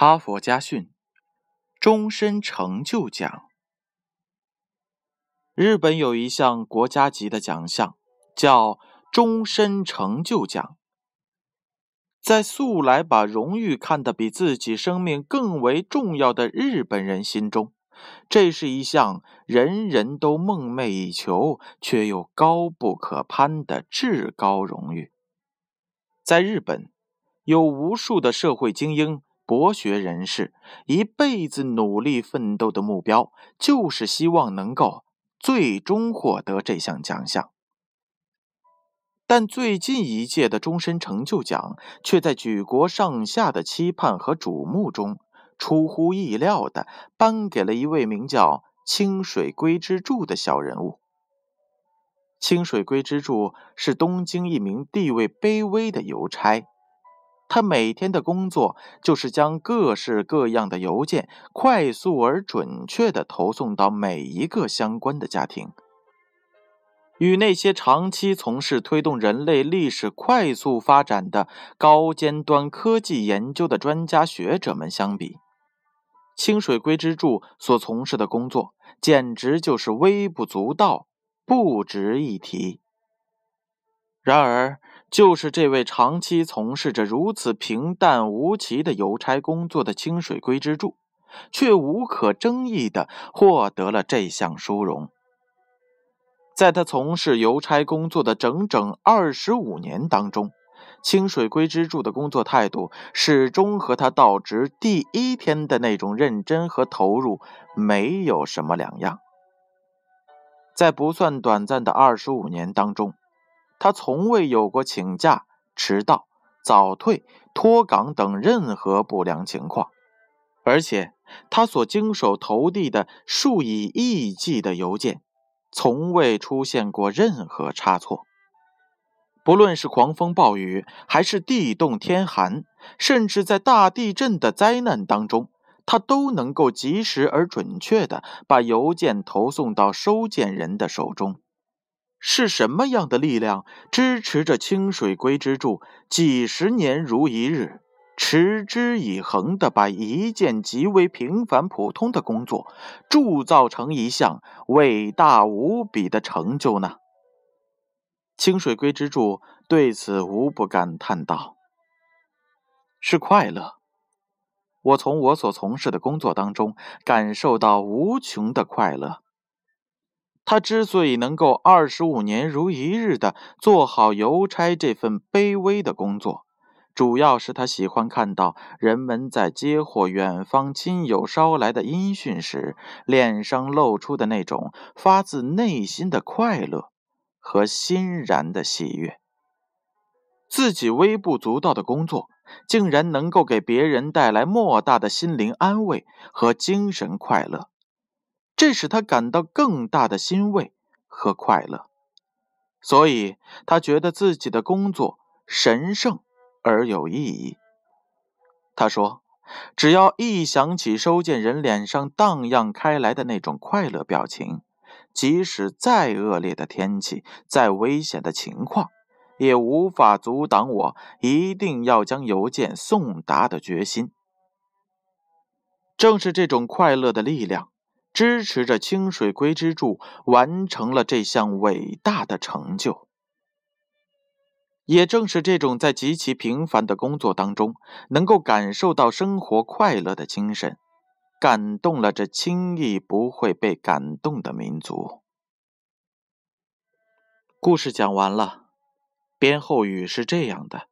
哈佛家训：终身成就奖。日本有一项国家级的奖项，叫终身成就奖。在素来把荣誉看得比自己生命更为重要的日本人心中，这是一项人人都梦寐以求却又高不可攀的至高荣誉。在日本，有无数的社会精英、博学人士，一辈子努力奋斗的目标，就是希望能够最终获得这项奖项。但最近一届的终身成就奖，却在举国上下的期盼和瞩目中，出乎意料的颁给了一位名叫清水龟之助的小人物。清水龟之助是东京一名地位卑微的邮差，他每天的工作就是将各式各样的邮件快速而准确地投送到每一个相关的家庭。与那些长期从事推动人类历史快速发展的高尖端科技研究的专家学者们相比，清水龟之助所从事的工作简直就是微不足道。不值一提。然而，就是这位长期从事着如此平淡无奇的邮差工作的清水龟之助，却无可争议地获得了这项殊荣。在他从事邮差工作的整整二十五年当中，清水龟之助的工作态度始终和他到职第一天的那种认真和投入没有什么两样。在不算短暂的二十五年当中，他从未有过请假、迟到、早退、脱岗等任何不良情况，而且他所经手投递的数以亿计的邮件，从未出现过任何差错。不论是狂风暴雨，还是地冻天寒，甚至在大地震的灾难当中。他都能够及时而准确地把邮件投送到收件人的手中。是什么样的力量支持着清水龟之助几十年如一日，持之以恒地把一件极为平凡普通的工作铸造成一项伟大无比的成就呢？清水龟之助对此无不感叹道：“是快乐。”我从我所从事的工作当中感受到无穷的快乐。他之所以能够二十五年如一日的做好邮差这份卑微的工作，主要是他喜欢看到人们在接获远方亲友捎来的音讯时，脸上露出的那种发自内心的快乐和欣然的喜悦。自己微不足道的工作。竟然能够给别人带来莫大的心灵安慰和精神快乐，这使他感到更大的欣慰和快乐，所以他觉得自己的工作神圣而有意义。他说：“只要一想起收件人脸上荡漾开来的那种快乐表情，即使再恶劣的天气、再危险的情况。”也无法阻挡我一定要将邮件送达的决心。正是这种快乐的力量，支持着清水龟之助完成了这项伟大的成就。也正是这种在极其平凡的工作当中，能够感受到生活快乐的精神，感动了这轻易不会被感动的民族。故事讲完了。编后语是这样的：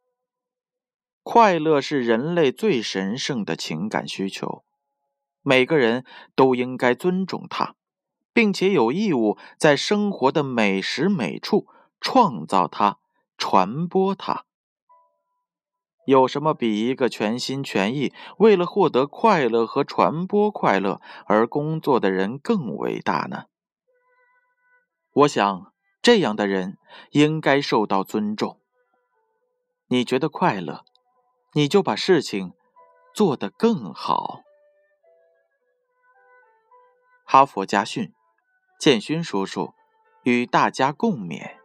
快乐是人类最神圣的情感需求，每个人都应该尊重它，并且有义务在生活的每时每处创造它、传播它。有什么比一个全心全意为了获得快乐和传播快乐而工作的人更伟大呢？我想。这样的人应该受到尊重。你觉得快乐，你就把事情做得更好。哈佛家训，建勋叔叔与大家共勉。